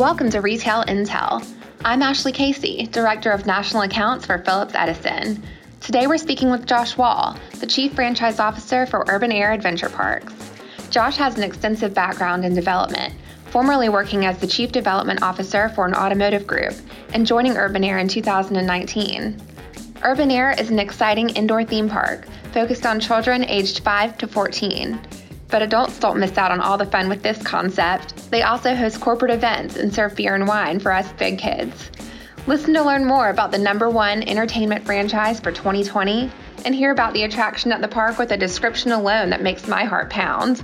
Welcome to Retail Intel. I'm Ashley Casey, Director of National Accounts for Phillips Edison. Today we're speaking with Josh Wall, the Chief Franchise Officer for Urban Air Adventure Parks. Josh has an extensive background in development, formerly working as the Chief Development Officer for an automotive group and joining Urban Air in 2019. Urban Air is an exciting indoor theme park focused on children aged 5 to 14. But adults don't miss out on all the fun with this concept. They also host corporate events and serve beer and wine for us big kids. Listen to learn more about the number one entertainment franchise for 2020 and hear about the attraction at the park with a description alone that makes my heart pound.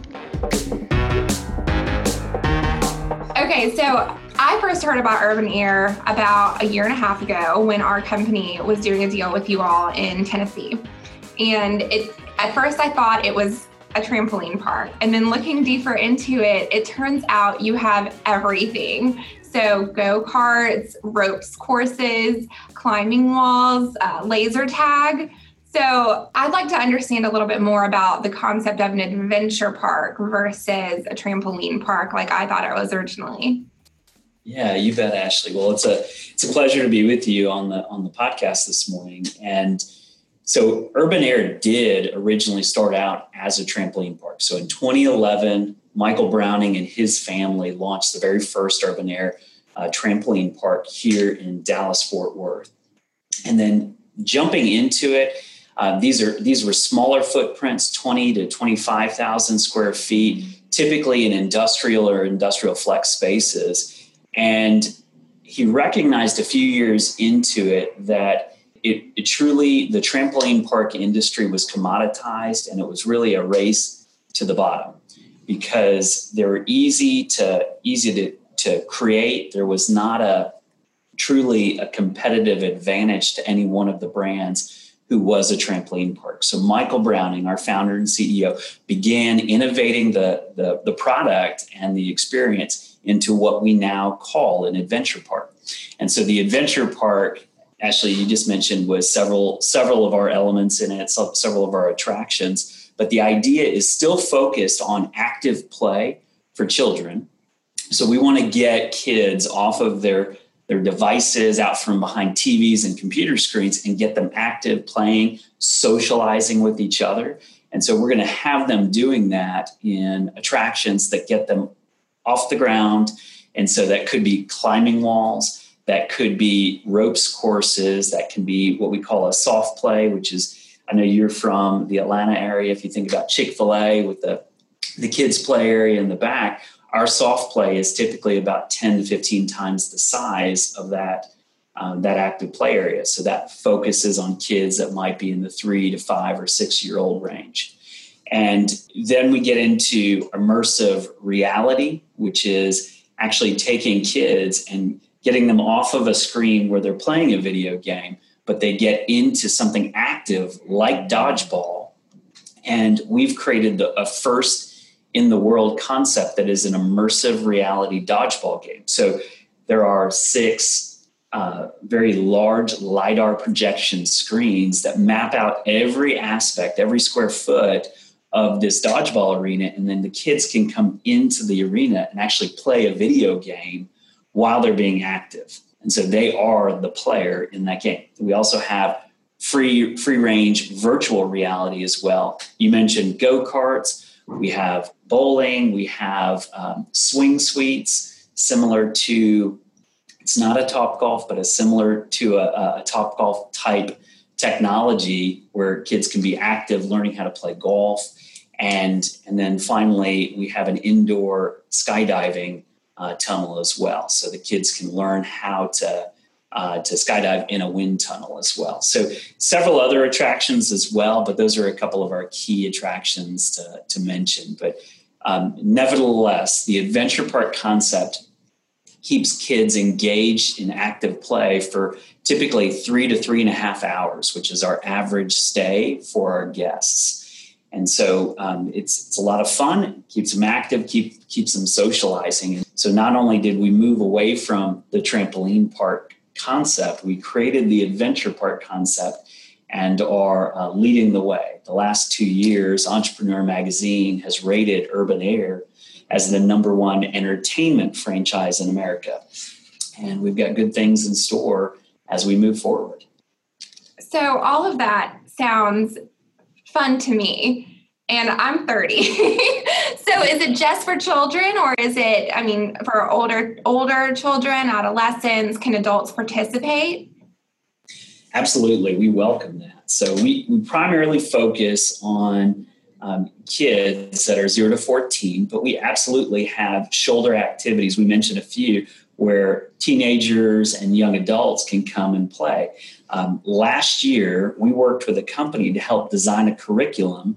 Okay, so I first heard about Urban Air about a year and a half ago when our company was doing a deal with you all in Tennessee. And it at first I thought it was a trampoline park. And then looking deeper into it, it turns out you have everything. So, go karts, ropes courses, climbing walls, uh, laser tag. So, I'd like to understand a little bit more about the concept of an adventure park versus a trampoline park, like I thought it was originally. Yeah, you bet, Ashley. Well, it's a it's a pleasure to be with you on the on the podcast this morning. And so, Urban Air did originally start out as a trampoline park. So, in 2011, Michael Browning and his family launched the very first Urban Air uh, trampoline park here in Dallas Fort Worth. And then jumping into it, uh, these are these were smaller footprints, 20 to 25,000 square feet, typically in industrial or industrial flex spaces. And he recognized a few years into it that it, it truly the trampoline park industry was commoditized and it was really a race to the bottom because they were easy to easy to, to create. There was not a truly a competitive advantage to any one of the brands who was a trampoline park. So michael browning our founder and ceo began innovating the, the, the product and the experience into what we now call an adventure park. And so the adventure park Ashley, you just mentioned was several several of our elements in it, several of our attractions. But the idea is still focused on active play for children. So we want to get kids off of their their devices, out from behind TVs and computer screens, and get them active, playing, socializing with each other. And so we're going to have them doing that in attractions that get them off the ground. And so that could be climbing walls that could be ropes courses that can be what we call a soft play which is i know you're from the atlanta area. If you think about chick-fil-a with the the kids play area in the back our soft play is typically about 10 to 15 times the size of that um, that active play area. So that focuses on kids that might be in the three to five or six year old range. And then we get into immersive reality which is actually taking kids and getting them off of a screen where they're playing a video game, but they get into something active like dodgeball. And we've created the, a first in the world concept that is an immersive reality dodgeball game. So there are six uh, very large LiDAR projection screens that map out every aspect, every square foot of this dodgeball arena. And then the kids can come into the arena and actually play a video game while they're being active. And so they are the player in that game. We also have free free range virtual reality as well. You mentioned go karts. We have bowling. We have um, swing suites, similar to. It's not a top golf, but a similar to a, a top golf type technology where kids can be active, learning how to play golf, and and then finally we have an indoor skydiving uh, tunnel as well. So the kids can learn how to uh, to skydive in a wind tunnel as well. So several other attractions as well, but those are a couple of our key attractions to, to mention. But um, nevertheless, the adventure park concept keeps kids engaged in active play for typically three to three and a half hours, which is our average stay for our guests. And so um, it's it's a lot of fun, keeps them active, keep keeps them socializing. And so not only did we move away from the trampoline park concept, we created the adventure park concept and are uh, leading the way. The last two years, Entrepreneur Magazine has rated Urban Air as the number one entertainment franchise in America. And we've got good things in store as we move forward. So, all of that sounds fun to me. And I'm 30. so is it just for children or is it I mean for older older children, adolescents, can adults participate? Absolutely, we welcome that. So we, we primarily focus on um, kids that are zero to 14, but we absolutely have shoulder activities. We mentioned a few where teenagers and young adults can come and play. Um, last year, we worked with a company to help design a curriculum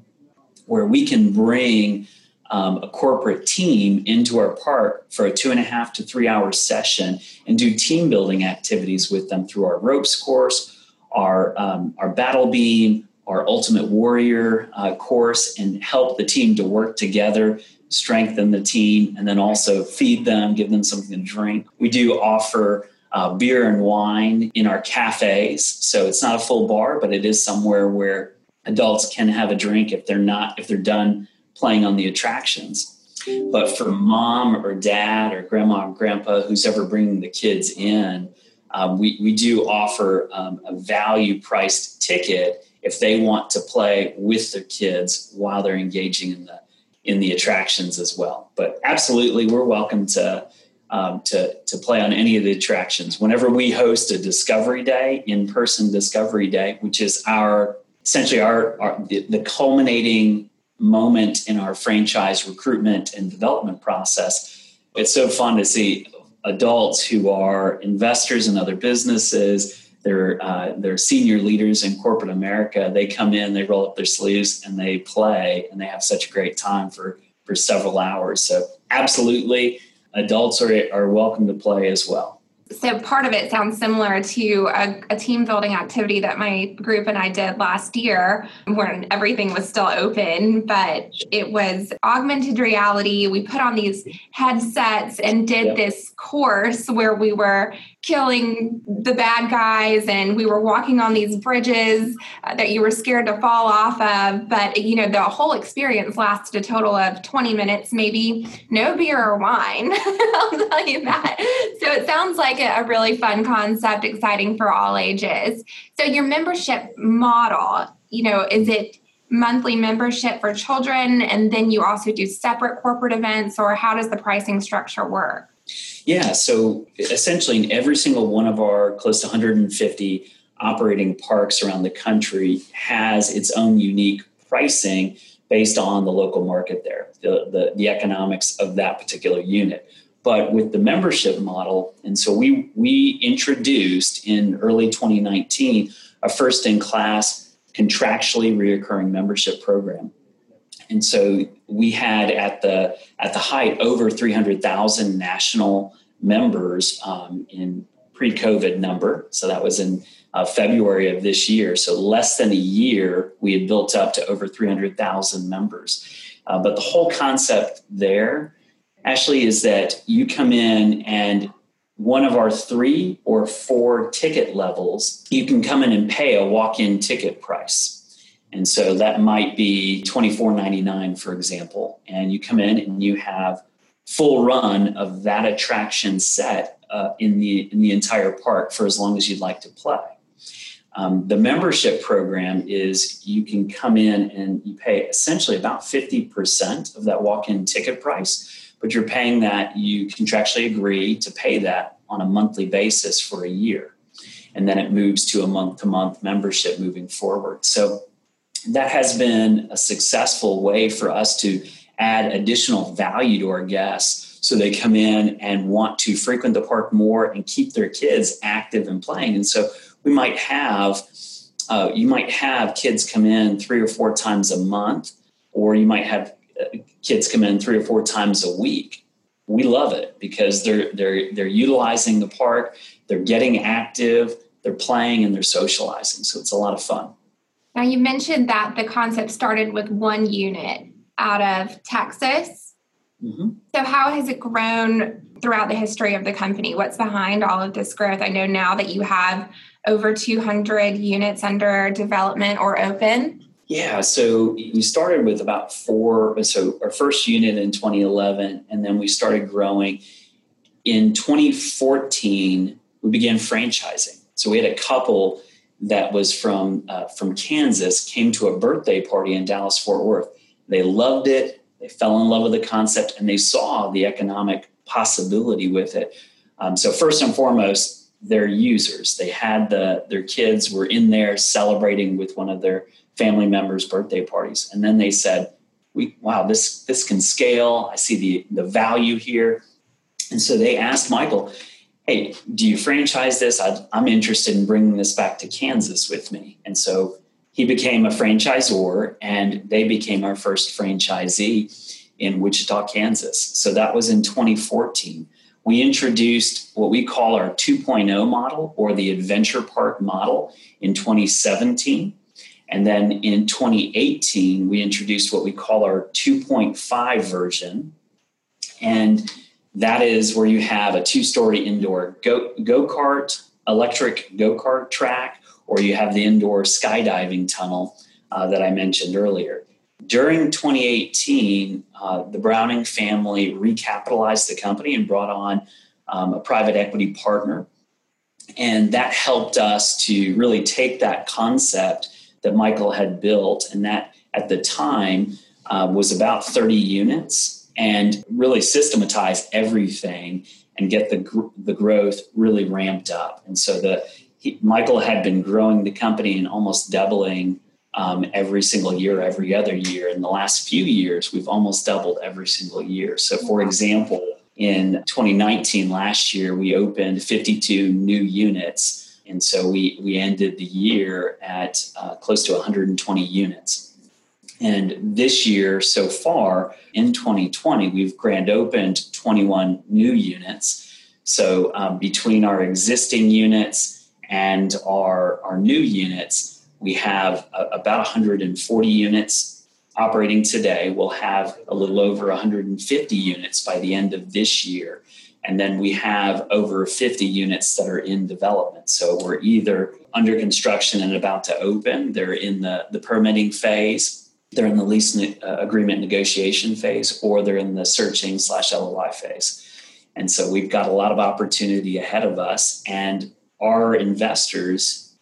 where we can bring um, a corporate team into our park for a two and a half to three hour session and do team building activities with them through our ropes course, our, um, our battle beam, our ultimate warrior uh, course, and help the team to work together strengthen the team, and then also feed them, give them something to drink. We do offer uh, beer and wine in our cafes. So it's not a full bar, but it is somewhere where adults can have a drink if they're not, if they're done playing on the attractions. But for mom or dad or grandma or grandpa, who's ever bringing the kids in, um, we, we do offer um, a value priced ticket if they want to play with their kids while they're engaging in the in the attractions as well. But absolutely, we're welcome to um, to to play on any of the attractions. Whenever we host a Discovery Day, in person Discovery Day, which is our essentially our, our the, the culminating moment in our franchise recruitment and development process. It's so fun to see adults who are investors in other businesses they're uh, they're senior leaders in corporate America. They come in, they roll up their sleeves, and they play, and they have such a great time for for several hours. So absolutely, adults are are welcome to play as well so part of it sounds similar to a, a, team building activity that my group and I did last year when everything was still open, but it was augmented reality. We put on these headsets and did yep. this course where we were killing the bad guys and we were walking on these bridges uh, that you were scared to fall off of. But, you know, the whole experience lasted a total of 20 minutes, maybe no beer or wine. I'll tell you that. So it sounds like it a really fun concept, exciting for all ages. So, your membership model, you know, is it monthly membership for children and then you also do separate corporate events, or how does the pricing structure work? Yeah, so essentially, in every single one of our close to 150 operating parks around the country has its own unique pricing based on the local market there, the, the, the economics of that particular unit but with the membership model. And so we we introduced in early 2019 a first in class contractually reoccurring membership program. And so we had at the at the height over 300,000 national members um, in pre-COVID number. So that was in uh, February of this year. So less than a year, we had built up to over 300,000 members. Uh, but the whole concept there Ashley, is that you come in and one of our three or four ticket levels, you can come in and pay a walk in ticket price. And so that might be $24.99, for example. And you come in and you have full run of that attraction set uh, in, the, in the entire park for as long as you'd like to play. Um, the membership program is you can come in and you pay essentially about 50% of that walk in ticket price but you're paying that, you contractually agree to pay that on a monthly basis for a year. And then it moves to a month to month membership moving forward. So that has been a successful way for us to add additional value to our guests so they come in and want to frequent the park more and keep their kids active and playing. And so we might have uh, you might have kids come in three or four times a month, or you might have kids come in three or four times a week. We love it because they're they're they're utilizing the park, they're getting active, they're playing and they're socializing. So it's a lot of fun. Now you mentioned that the concept started with one unit out of Texas. Mm-hmm. So how has it grown throughout the history of the company? What's behind all of this growth? I know now that you have over 200 units under development or open. Yeah, so we started with about four. So our first unit in 2011, and then we started growing. In 2014, we began franchising. So we had a couple that was from uh, from Kansas came to a birthday party in Dallas Fort Worth. They loved it. They fell in love with the concept, and they saw the economic possibility with it. Um, so first and foremost, they're users. They had the their kids were in there celebrating with one of their family members' birthday parties, and then they said, "We wow, this this can scale. I see the the value here." And so they asked Michael, hey, do you franchise this? i am interested in bringing this back to Kansas with me. And so he became a franchisor and they became our first franchisee in Wichita, Kansas. So that was in 2014. We introduced what we call our 2.0 model or the Adventure Park model in 2017. And then in 2018, we introduced what we call our 2.5 version. And that is where you have a two story indoor go kart, electric go kart track, or you have the indoor skydiving tunnel uh, that I mentioned earlier. During 2018, uh, the Browning family recapitalized the company and brought on um, a private equity partner. And that helped us to really take that concept that Michael had built, and that at the time uh, was about 30 units and really systematize everything and get the gr- the growth really ramped up. And so the he, Michael had been growing the company and almost doubling um, every single year, every other year. In the last few years, we've almost doubled every single year. So, for example, in 2019, last year, we opened 52 new units. And so we, we ended the year at uh, close to 120 units. And this year, so far in 2020, we've grand opened 21 new units. So um, between our existing units and our, our new units, we have a, about 140 units operating today. We'll have a little over 150 units by the end of this year. And then we have over 50 units that are in development. So we're either under construction and about to open, they're in the, the permitting phase, they're in the lease ne- uh, agreement negotiation phase or they're in the searching slash LOI phase. And so we've got a lot of opportunity ahead of us. And our investors,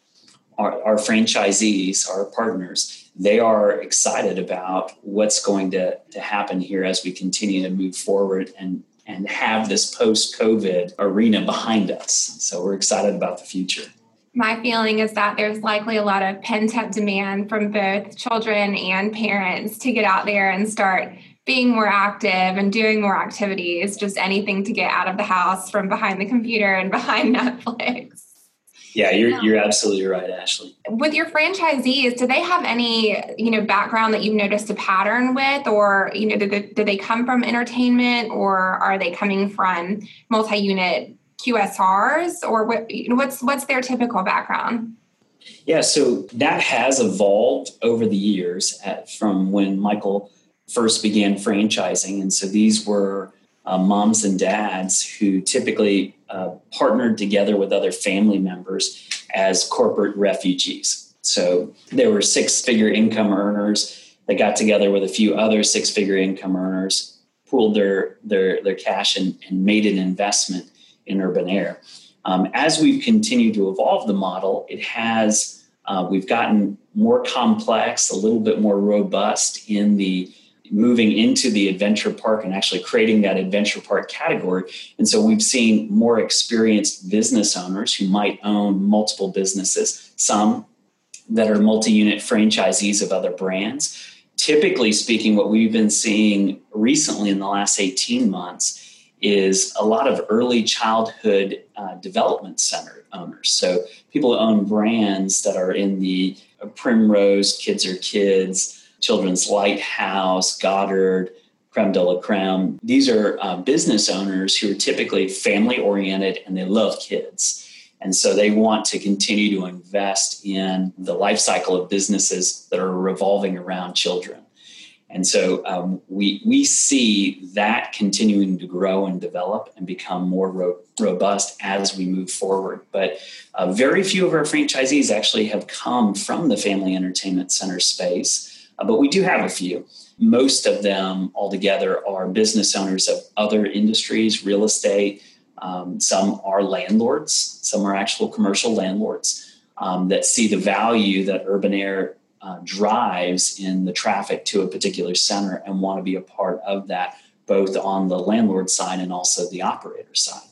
our, our franchisees, our partners, they are excited about what's going to, to happen here as we continue to move forward and, and have this post COVID arena behind us. So we're excited about the future my feeling is that there's likely a lot of pent up demand from both children and parents to get out there and start being more active and doing more activities, just anything to get out of the house from behind the computer and behind Netflix. Yeah, you're you're absolutely right, Ashley. With your franchisees, do they have any you know background that you've noticed a pattern with, or you know, do they, do they come from entertainment, or are they coming from multi-unit QSRs, or what, what's what's their typical background? Yeah, so that has evolved over the years at, from when Michael first began franchising, and so these were uh, moms and dads who typically uh, partnered together with other family members as corporate refugees. So there were six-figure income earners. that got together with a few other six-figure income earners, pooled their their their cash, and, and made an investment in urban air. Um, as we've continued to evolve the model, it has uh, we've gotten more complex, a little bit more robust in the moving into the adventure park and actually creating that adventure park category. And so we've seen more experienced business owners who might own multiple businesses, some that are multi unit franchisees of other brands. Typically speaking, what we've been seeing recently in the last 18 months is a lot of early childhood uh, development center owners. So people who own brands that are in the Primrose, Kids 'R' Kids, Children's Lighthouse, Goddard, Creme de la Creme. These are uh, business owners who are typically family oriented and they love kids. And so they want to continue to invest in the life cycle of businesses that are revolving around children. And so um, we, we see that continuing to grow and develop and become more ro- robust as we move forward. But uh, very few of our franchisees actually have come from the family entertainment center space, uh, but we do have a few. Most of them altogether are business owners of other industries, real estate. Um, some are landlords, some are actual commercial landlords um, that see the value that urban air uh, drives in the traffic to a particular center and want to be a part of that, both on the landlord side and also the operator side.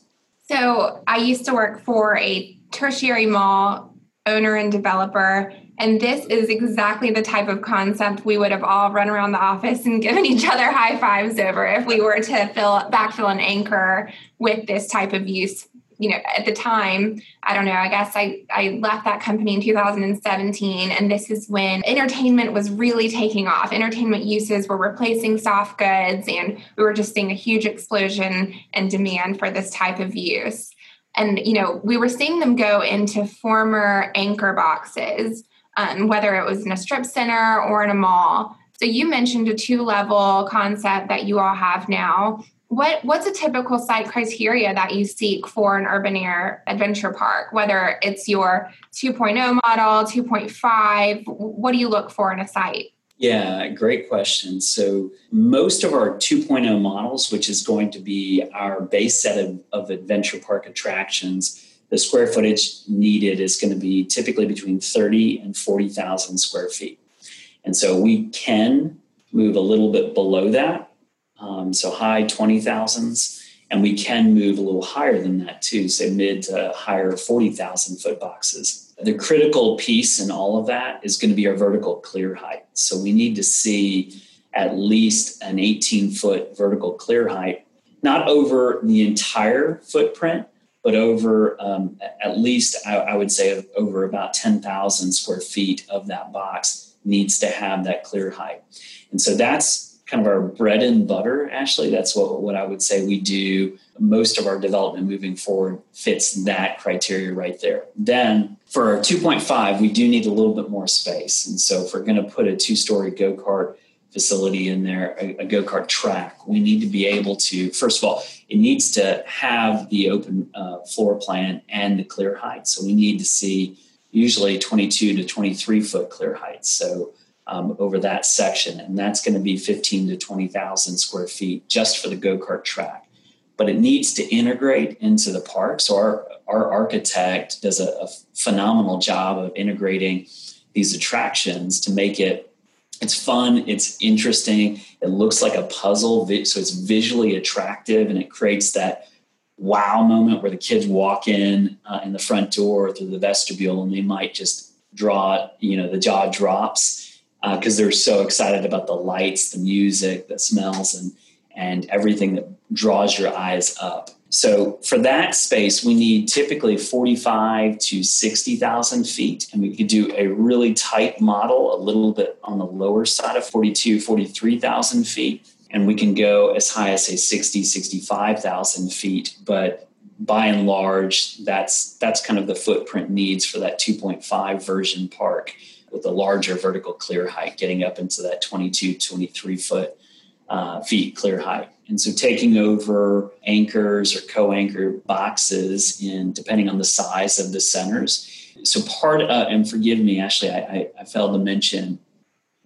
So, I used to work for a tertiary mall owner and developer. And this is exactly the type of concept we would have all run around the office and given each other high fives over if we were to fill backfill an anchor with this type of use you know at the time i don't know i guess i i left that company in 2017 and this is when entertainment was really taking off. Entertainment uses were replacing soft goods and we were just seeing a huge explosion in demand for this type of use. And you know we were seeing them go into former anchor boxes um, whether it was in a strip center or in a mall. So you mentioned a two level concept that you all have now what what's a typical site criteria that you seek for an urban air adventure park? Whether it's your 2.0 model 2.5 what do you look for in a site? Yeah great question. So most of our 2.0 models which is going to be our base set of, of adventure park attractions the square footage needed is going to be typically between 30 and 40,000 square feet. And so we can move a little bit below that um, so high 20,000s. And we can move a little higher than that too, say mid to higher 40,000 foot boxes. The critical piece in all of that is going to be our vertical clear height. So we need to see at least an 18 foot vertical clear height, not over the entire footprint, but over um, at least, I, I would say, over about 10,000 square feet of that box needs to have that clear height. And so that's kind of our bread and butter, Ashley. That's what, what I would say we do. Most of our development moving forward fits that criteria right there. Then for our 2.5, we do need a little bit more space. And so if we're going to put a two story go kart facility in there, a, a go kart track, we need to be able to, first of all, it needs to have the open uh, floor plan and the clear height. So we need to see usually 22 to 23 foot clear heights. So um, over that section, and that's going to be 15 to 20,000 square feet just for the go kart track. But it needs to integrate into the park. So our our architect does a, a phenomenal job of integrating these attractions to make it it's fun it's interesting it looks like a puzzle so it's visually attractive and it creates that wow moment where the kids walk in uh, in the front door through the vestibule and they might just draw you know the jaw drops because uh, they're so excited about the lights, the music, the smells, and and everything that draws your eyes up. So for that space, we need typically 45 to 60,000 feet. And we could do a really tight model, a little bit on the lower side of 42, 43,000 feet. And we can go as high as say 60, 65,000 feet. But by and large, that's, that's kind of the footprint needs for that 2.5 version park with a larger vertical clear height, getting up into that 22, 23 foot uh, feet clear height. And so taking over anchors or co-anchor boxes in depending on the size of the centers. So part uh, and forgive me, Ashley, I, I, I failed to mention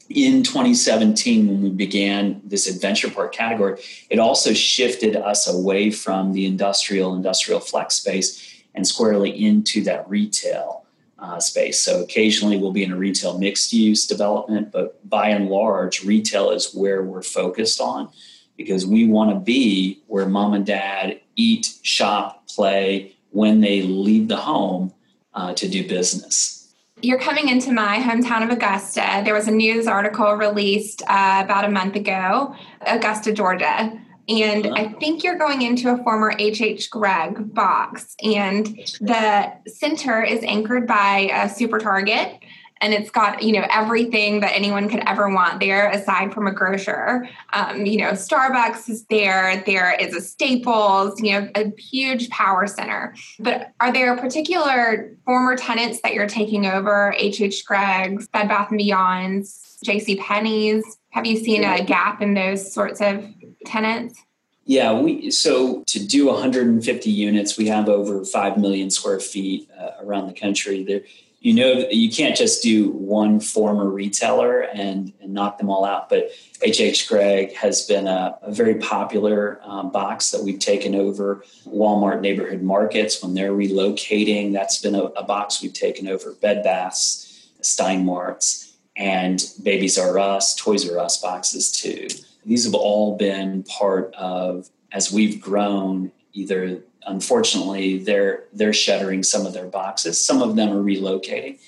in 2017 when we began this adventure park category, it also shifted us away from the industrial industrial flex space and squarely into that retail uh, space. So occasionally we'll be in a retail mixed use development, but by and large, retail is where we're focused on because we want to be where mom and dad eat, shop, play when they leave the home uh, to do business. You're coming into my hometown of Augusta. There was a news article released uh, about a month ago, Augusta, Georgia and I think you're going into a former HH Gregg box. And the center is anchored by a super target. and it's got you know everything that anyone could ever want there aside from a grocer. Um, you know starbucks is there. There is a staples you know a huge power center. But are there particular former tenants that you're taking over? Hh Gregg's bed bath and beyonds jc penney's? Have you seen a gap in those sorts of tenants? Yeah, we so to do 150 units, we have over five million square feet uh, around the country. There, you know you can't just do one former retailer and, and knock them all out but hh gregg has been a, a very popular um, box that we've taken over. Walmart neighborhood markets when they're relocating that's been a, a box we've taken over. Bed baths Stein Mart's and babies r us toys r us boxes too these have all been part of as we've grown either unfortunately, they're they're shuttering some of their boxes. Some of them are relocating,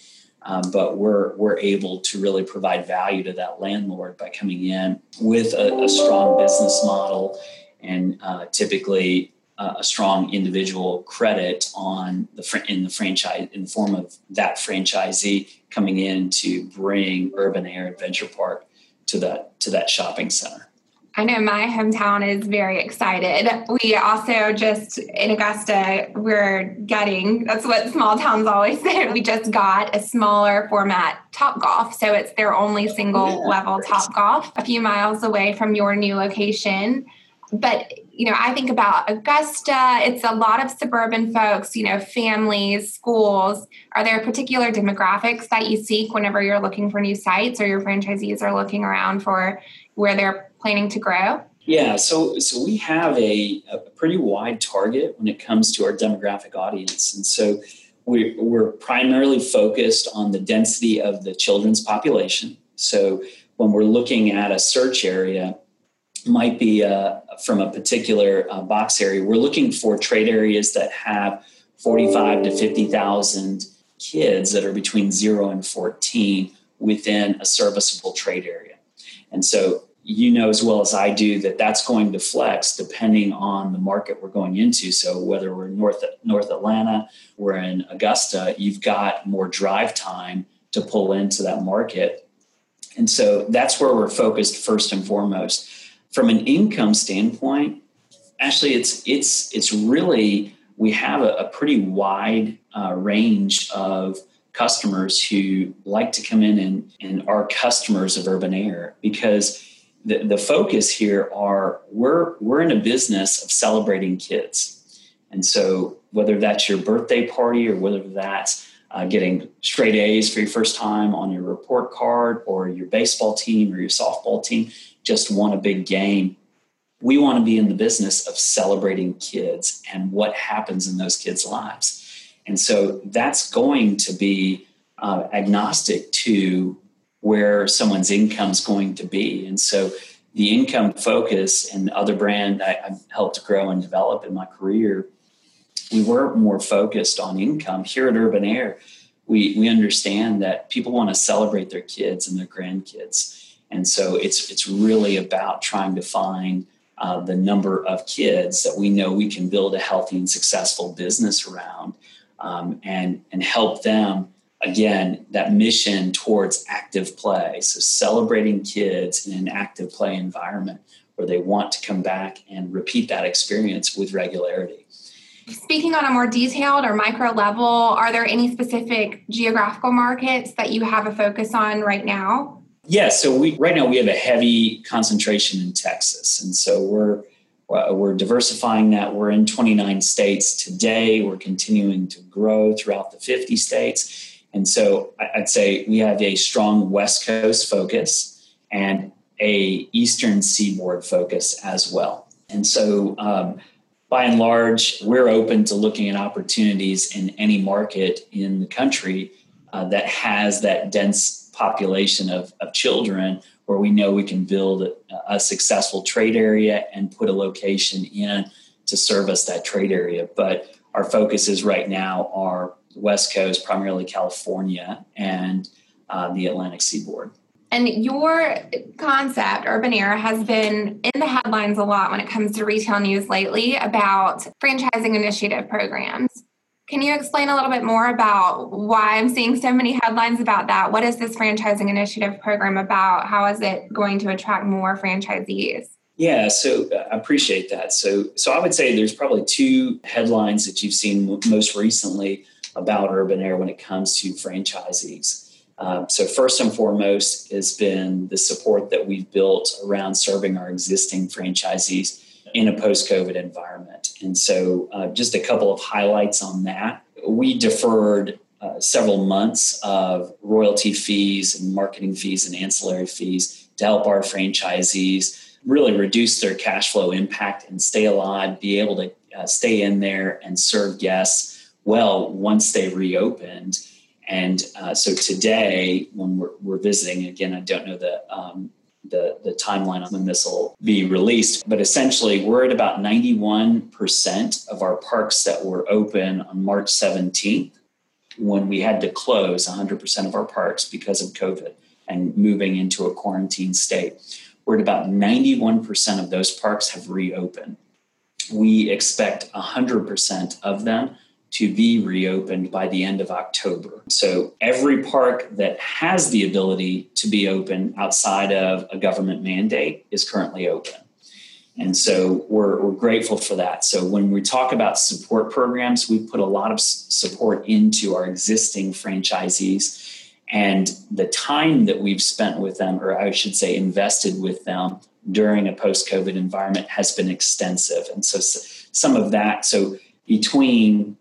um, but we're we're able to really provide value to that landlord by coming in with a, a strong business model and uh, typically uh, a strong individual credit on the fr- in the franchise in the form of that franchisee coming in to bring Urban Air Adventure Park to that to that shopping center. I know my hometown is very excited. We also just in Augusta, we're getting that's what small towns always say. We just got a smaller format Top Golf. So it's their only single oh, level Top Golf a few miles away from your new location. But you know, I think about Augusta, it's a lot of suburban folks, you know, families, schools. Are there particular demographics that you seek whenever you're looking for new sites or your franchisees are looking around for where they're planning to grow? Yeah, so so we have a, a pretty wide target when it comes to our demographic audience, and so we, we're primarily focused on the density of the children's population. So when we're looking at a search area, might be uh, from a particular uh, box area. We're looking for trade areas that have 45 to 50,000 kids that are between zero and 14 within a serviceable trade area. And so you know as well as I do that that's going to flex depending on the market we're going into. So whether we're north North Atlanta, we're in Augusta, you've got more drive time to pull into that market. And so that's where we're focused first and foremost. From an income standpoint, actually it's it's it's really we have a, a pretty wide uh, range of customers who like to come in and, and are customers of urban air because the, the focus here are we're we're in a business of celebrating kids. And so whether that's your birthday party or whether that's uh, getting straight a's for your first time on your report card or your baseball team or your softball team just won a big game we want to be in the business of celebrating kids and what happens in those kids lives and so that's going to be uh, agnostic to where someone's income is going to be. And so the income focus and other brand I, have helped grow and develop in my career, we were more focused on income. Here at Urban Air, we, we understand that people want to celebrate their kids and their grandkids. And so it's, it's really about trying to find uh, the number of kids that we know we can build a healthy and successful business around um, and, and help them again, that mission towards active play. So celebrating kids in an active play environment where they want to come back and repeat that experience with regularity. Speaking on a more detailed or micro level, are there any specific geographical markets that you have a focus on right now? Yeah, so we right now we have a heavy concentration in Texas, and so we're we're diversifying that. We're in 29 states today. We're continuing to grow throughout the 50 states and so I'd say we have a strong West Coast focus and a Eastern Seaboard focus as well. And so, um, by and large, we're open to looking at opportunities in any market in the country uh, that has that dense population of, of children where we know we can build a, a successful trade area and put a location in to service that trade area. But our focuses right now are West Coast, primarily California, and uh, the Atlantic seaboard. And your concept, Urban Air, has been in the headlines a lot when it comes to retail news lately about franchising initiative programs. Can you explain a little bit more about why I'm seeing so many headlines about that? What is this franchising initiative program about? How is it going to attract more franchisees? Yeah, so uh, I appreciate that. So, so I would say there's probably two headlines that you've seen most recently about Urban Air when it comes to franchisees. Um, so, first and foremost has been the support that we've built around serving our existing franchisees in a post COVID environment. And so, uh, just a couple of highlights on that. We deferred uh, several months of royalty fees and marketing fees and ancillary fees to help our franchisees really reduce their cash flow impact and stay alive, be able to uh, stay in there and serve guests well once they reopened. And uh, so today, when we're, we're, visiting, again, I don't know the, um, the, the timeline on when this will be released, but essentially, we're at about 91% of our parks that were open on March 17th when we had to close 100% of our parks because of COVID and moving into a quarantine state. We're at about 91% of those parks have reopened. We expect 100% of them to be reopened by the end of October. So every park that has the ability to be open outside of a government mandate is currently open. And so we're, we're grateful for that. So when we talk about support programs, we put a lot of support into our existing franchisees. And the time that we've spent with them, or I should say, invested with them during a post COVID environment has been extensive. And so some of that, so between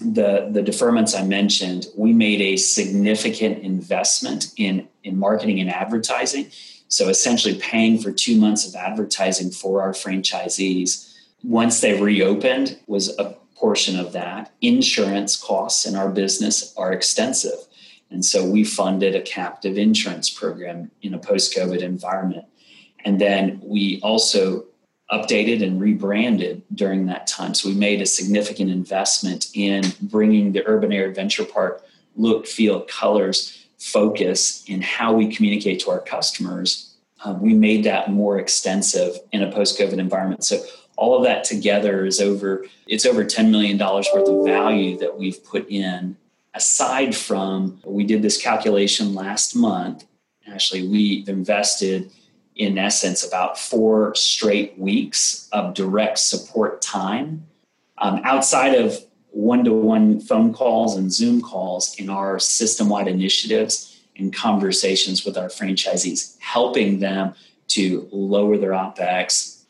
the the deferments I mentioned, we made a significant investment in in marketing and advertising. So essentially, paying for two months of advertising for our franchisees once they reopened was a portion of that. Insurance costs in our business are extensive, and so we funded a captive insurance program in a post COVID environment. And then we also updated and rebranded during that time. So we made a significant investment in bringing the Urban Air Adventure Park look, feel, colors, focus in how we communicate to our customers. Uh, we made that more extensive in a post-COVID environment. So all of that together is over it's over $10 million worth of value that we've put in aside from we did this calculation last month actually we've invested in essence, about four straight weeks of direct support time um, outside of one to one phone calls and Zoom calls in our system wide initiatives and conversations with our franchisees, helping them to lower their OPEX,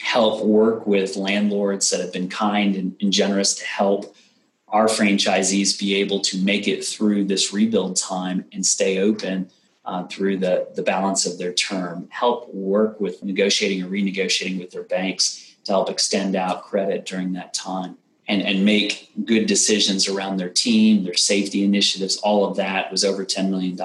help work with landlords that have been kind and, and generous to help our franchisees be able to make it through this rebuild time and stay open uh, through the, the balance of their term, help work with negotiating or renegotiating with their banks to help extend out credit during that time and, and make good decisions around their team, their safety initiatives. All of that was over $10 million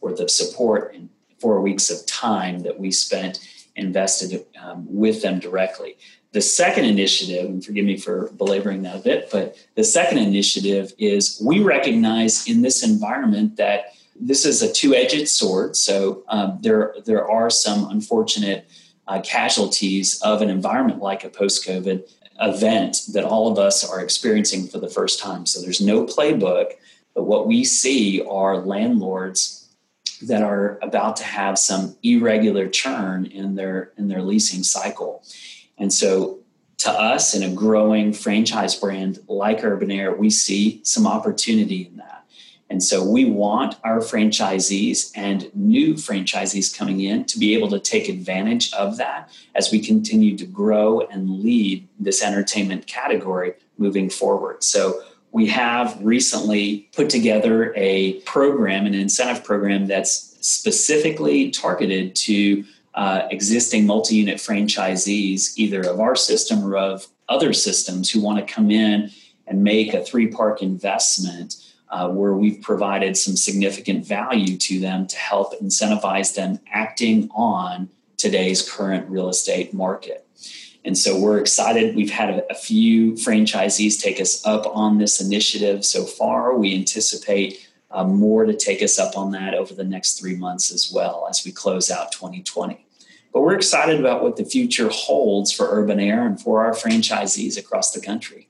worth of support in four weeks of time that we spent invested um, with them directly. The second initiative, and forgive me for belaboring that a bit, but the second initiative is we recognize in this environment that this is a two-edged sword. So um, there there are some unfortunate uh, casualties of an environment like a post-COVID event that all of us are experiencing for the first time. So there's no playbook, but what we see are landlords that are about to have some irregular churn in their in their leasing cycle. And so to us in a growing franchise brand like Urban Air, we see some opportunity in that. And so we want our franchisees and new franchisees coming in to be able to take advantage of that as we continue to grow and lead this entertainment category moving forward. So we have recently put together a program, an incentive program that's specifically targeted to uh, existing multi unit franchisees, either of our system or of other systems, who want to come in and make a three park investment uh, where we've provided some significant value to them to help incentivize them acting on today's current real estate market. And so we're excited. We've had a, a, few franchisees take us up on this initiative so far. We anticipate uh, more to take us up on that over the next three months as well as we close out 2020. But we're excited about what the future holds for Urban Air and for our franchisees across the country.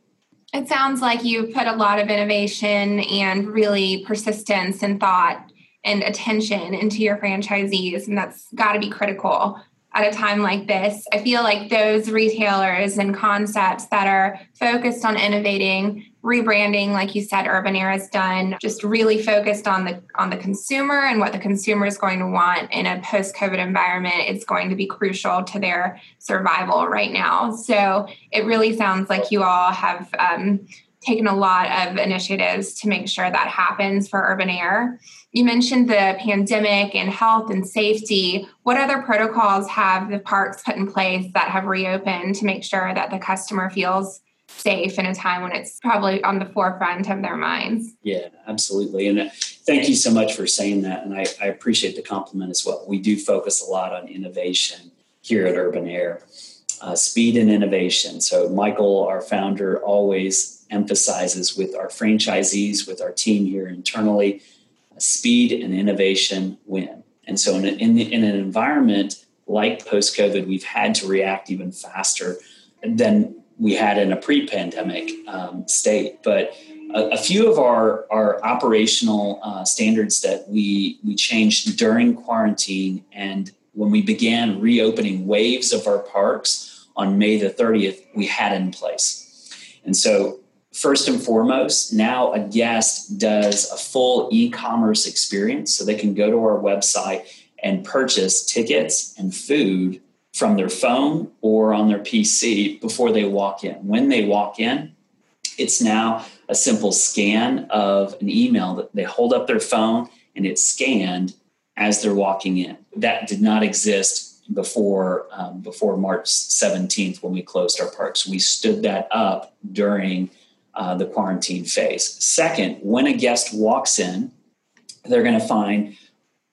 It sounds like you put a lot of innovation and really persistence and thought and attention into your franchisees, and that's got to be critical at a time like this. I feel like those retailers and concepts that are focused on innovating, rebranding, like you said, Urban Air has done, just really focused on the on the consumer and what the consumer is going to want in a post-COVID environment. It's going to be crucial to their survival right now. So it really sounds like you all have um, taken a lot of initiatives to make sure that happens for Urban Air. You mentioned the pandemic and health and safety. What other protocols have the parks put in place that have reopened to make sure that the customer feels safe in a time when it's probably on the forefront of their minds? Yeah, absolutely. And uh, thank you so much for saying that. And I, I appreciate the compliment as well. We do focus a lot on innovation here at Urban Air. Uh, speed and innovation. So, Michael, our founder, always emphasizes with our franchisees, with our team here internally, speed and innovation win. And so, in, a, in, the, in an environment like post COVID, we've had to react even faster than we had in a pre pandemic um, state. But a, a, few of our, our operational uh, standards that we, we changed during quarantine and when we began reopening waves of our parks on May the 30th, we had in place. And so first and foremost, now a guest does a full e commerce experience. So they can go to our website and purchase tickets and food from their phone or on their PC before they walk in. When they walk in, it's now a simple scan of an email that they hold up their phone and it's scanned as they're walking in. That did not exist before um, before March 17th when we closed our parks. We stood that up during uh, the quarantine phase. Second, when a guest walks in, they're going to find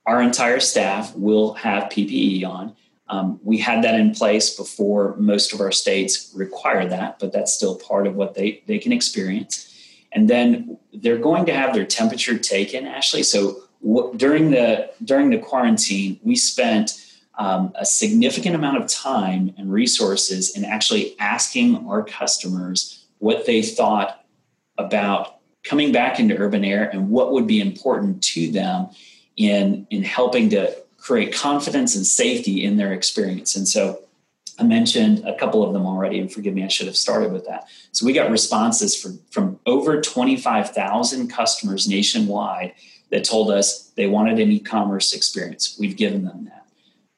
our entire staff will have PPE on. Um, we had that in place before most of our states require that, but that's still part of what they, they can experience. And then they're going to have their temperature taken, Ashley. So w- during the during the quarantine, we spent um, a significant amount of time and resources in actually asking our customers what they thought about coming back into urban air and what would be important to them in in helping to create confidence and safety in their experience. And so i mentioned a couple of them already and forgive me i should have started with that. So we got responses from, from over 25000 customers nationwide that told us they wanted an e-commerce experience. We've given them that.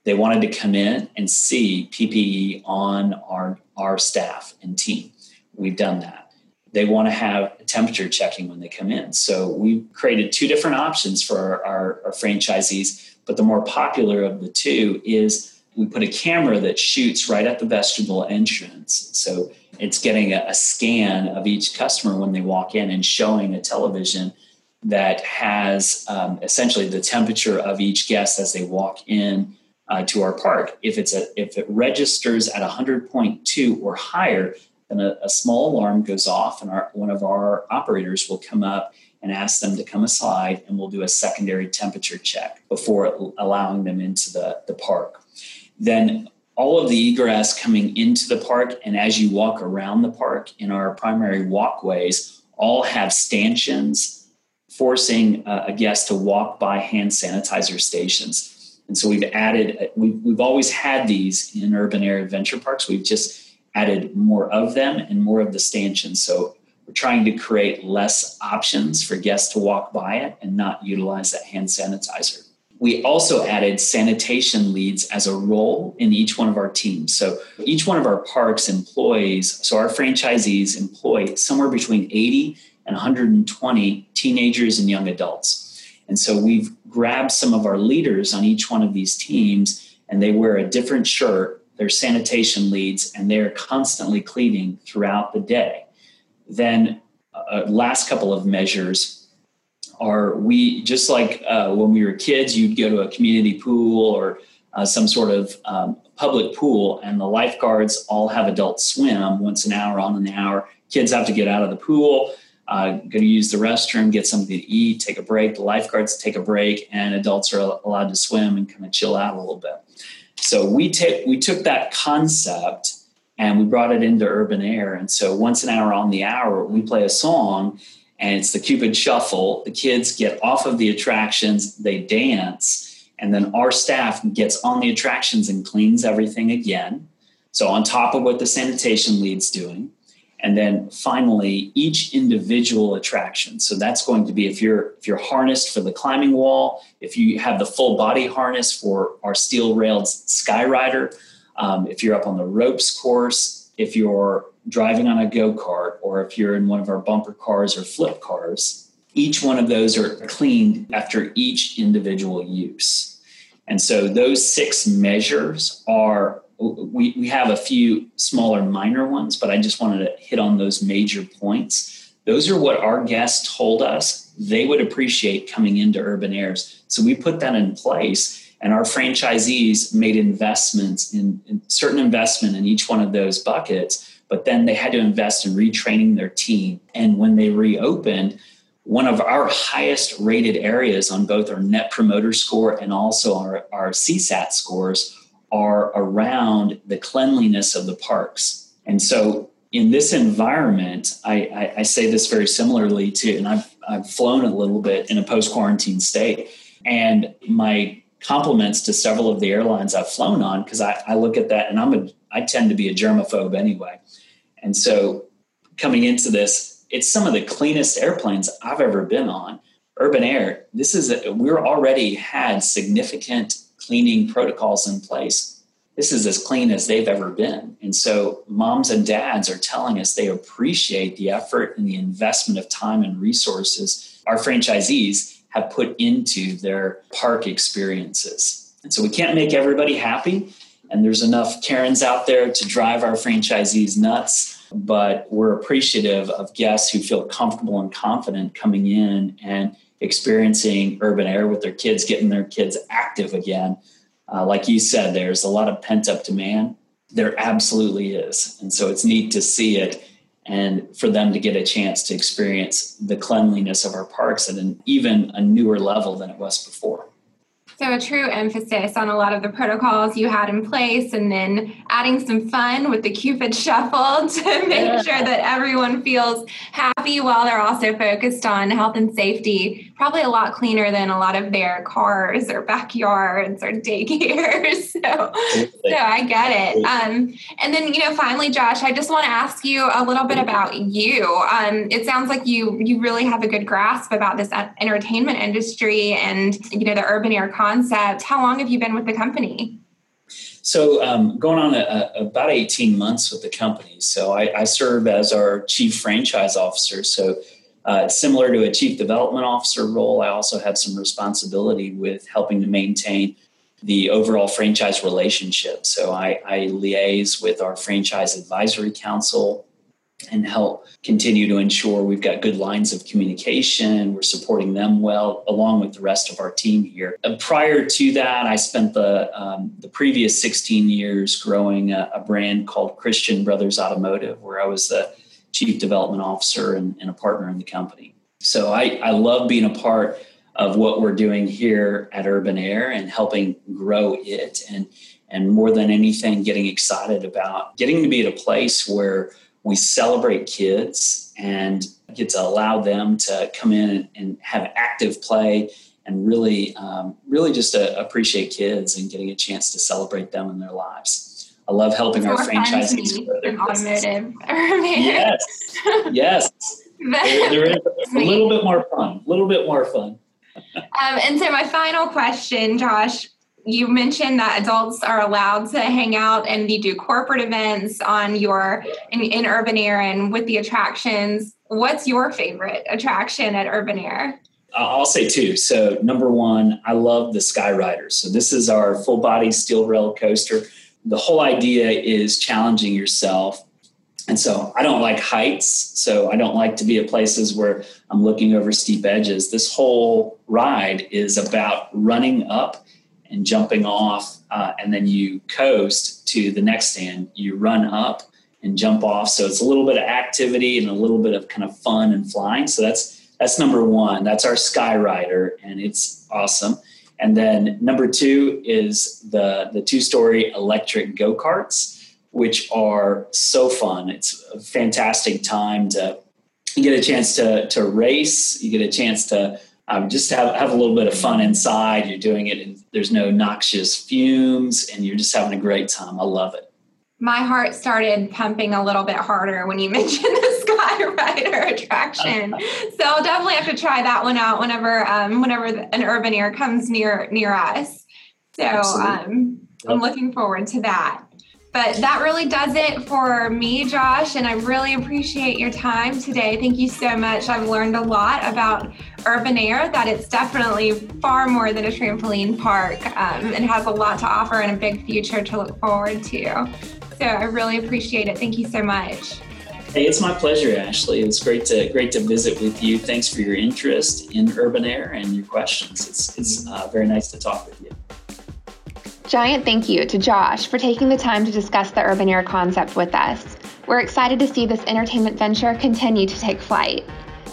They wanted to come in and see ppe on our our staff and team. We've done that. They want to have temperature checking when they come in. So we created two different options for our, our, franchisees, but the more popular of the two is we put a camera that shoots right at the vestibule entrance. So it's getting a, a scan of each customer when they walk in and showing a television that has um, essentially the temperature of each guest as they walk in uh, to our park. If it's a if it registers at 100.2 or higher, then a, a small alarm goes off, and our, one of our operators will come up and ask them to come aside, and we'll do a secondary temperature check before allowing them into the, the park. Then all of the egress coming into the park and as you walk around the park in our primary walkways all have stanchions forcing a guest to walk by hand sanitizer stations and so we've added uh, we've, we've always had these in urban air adventure parks we've just added more of them and more of the stanchions. So we're trying to create less options for guests to walk by it and not utilize that hand sanitizer. We also added sanitation leads as a role in each one of our teams. So each one of our parks employs, so our franchisees employ somewhere between 80 and 120 teenagers and young adults. And so we've grabbed some of our leaders on each one of these teams and they wear a different shirt they're sanitation leads, and they're constantly cleaning throughout the day. Then, uh, last couple of measures are we just like uh, when we were kids, you'd go to a community pool or uh, some sort of um, public pool, and the lifeguards all have adult swim once an hour on an hour. Kids have to get out of the pool, uh, go to use the restroom, get something to eat, take a break. The lifeguards take a break, and adults are allowed to swim and kind of chill out a little bit. So we take we took that concept and we brought it into urban air. And so once an hour on the hour, we play a song and it's the Cupid Shuffle. The kids get off of the attractions, they dance, and then our staff gets on the attractions and cleans everything again. So on top of what the sanitation lead's doing. And then finally, each individual attraction. So that's going to be if you're if you're harnessed for the climbing wall, if you have the full body harness for our steel railed Skyrider, um, if you're up on the ropes course, if you're driving on a go kart, or if you're in one of our bumper cars or flip cars, each one of those are cleaned after each individual use. And so those six measures are, we, we have a few smaller minor ones, but I just wanted to hit on those major points. Those are what our guests told us they would appreciate coming into urban airs. So we put that in place and our franchisees made investments in, in, certain investment in each one of those buckets but then they had to invest in retraining their team. And when they reopened one of our highest rated areas on both our net promoter score and also our, our csat scores are around the cleanliness of the parks. And so in this environment I, I, I say this very similarly to and I've, I've flown a little bit in a post-quarantine state. And my compliments to several of the airlines I've flown on because I, I, look at that and I'm a I tend to be a germaphobe anyway. And so coming into this, it's some of the cleanest airplanes I've ever been on. Urban Air, this is a, we're already had significant cleaning protocols in place. This is as clean as they've ever been. And so moms and dads are telling us they appreciate the effort and the investment of time and resources our franchisees have put into their park experiences. And so we can't make everybody happy. And there's enough Karens out there to drive our franchisees nuts. But we're appreciative of guests who feel comfortable and confident coming in and experiencing urban air with their kids, getting their kids active again. Uh, like you said, there's a lot of pent up demand. There absolutely is. And so it's neat to see it and for them to get a chance to experience the cleanliness of our parks at an even a newer level than it was before. So, a true emphasis on a lot of the protocols you had in place, and then adding some fun with the Cupid Shuffle to make yeah. sure that everyone feels happy while they're also focused on health and safety. Probably a lot cleaner than a lot of their cars or backyards or daycares. So, so I get it. Um, and then, you know, finally, Josh, I just want to ask you a little bit about you. Um, it sounds like you you really have a good grasp about this entertainment industry and you know the urban air concept. How long have you been with the company? So, um, going on a, a, about 18 months with the company. So, I, I serve as our chief franchise officer. So, uh, similar to a chief development officer role, I also have some responsibility with helping to maintain the overall franchise relationship. So, I, I liaise with our franchise advisory council and help continue to ensure we've got good lines of communication. We're supporting them well, along with the rest of our team here. Uh, prior to that, I spent the um, the previous 16 years growing a, a, brand called Christian Brothers Automotive, where I was the chief development officer and, and a partner in the company. So I, I love being a part of what we're doing here at Urban Air and helping grow it and and more than anything getting excited about getting to be at a place where we celebrate kids and get to allow them to come in and, have active play and really, um, really just uh, appreciate kids and getting a chance to celebrate them in their lives. I love helping our franchisees grow their automotive. yes, yes. there, there is a little bit more fun. A little bit more fun. um, and so, my final question, Josh, you mentioned that adults are allowed to hang out and you do corporate events on your in, in urban air and with the attractions what's your favorite attraction at urban air I'll say two. So, number one, I love the Skyriders. So, this is our full body steel rail coaster. The whole idea is challenging yourself. And so, I don't like heights. So, I don't like to be at places where I'm looking over steep edges. This whole ride is about running up and jumping off, uh, and then you coast to the next stand. You run up and jump off. So it's a little bit of activity and a little bit of kind of fun and flying. So that's that's number one. That's our sky rider, and it's awesome. And then number two is the the two story electric go karts. which are so fun. It's a fantastic time to you get a chance to to race. You get a chance to um, just have have a little bit of fun inside. You're doing it, and there's no noxious fumes, and you're just having a great time. I love it. My heart started pumping a little bit harder when you mentioned the sky rider attraction. so I'll definitely have to try that one out whenever um, whenever an urban air comes near near us. So um, I'm looking forward to that. But that really does it for me, Josh, and I really appreciate your time today. Thank you so much. I've learned a lot about Urban Air, that it's definitely far more than a trampoline park. Um, it has a lot to offer and a big future to look forward to. So I really appreciate it. Thank you so much. Hey, it's my pleasure, Ashley. It's great to great to visit with you. Thanks for your interest in urban air and your questions. It's it's uh, very nice to talk with you. Giant thank you to Josh for taking the time to discuss the urban air concept with us. We're excited to see this entertainment venture continue to take flight.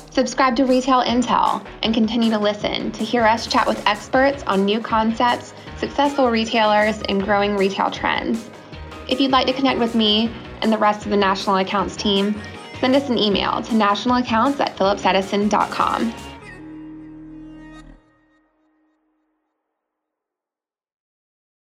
Subscribe to Retail Intel and continue to listen to hear us chat with experts on new concepts, successful retailers, and growing retail trends. If you'd like to connect with me and the rest of the National Accounts team, send us an email to nationalaccounts at phillipsedison.com.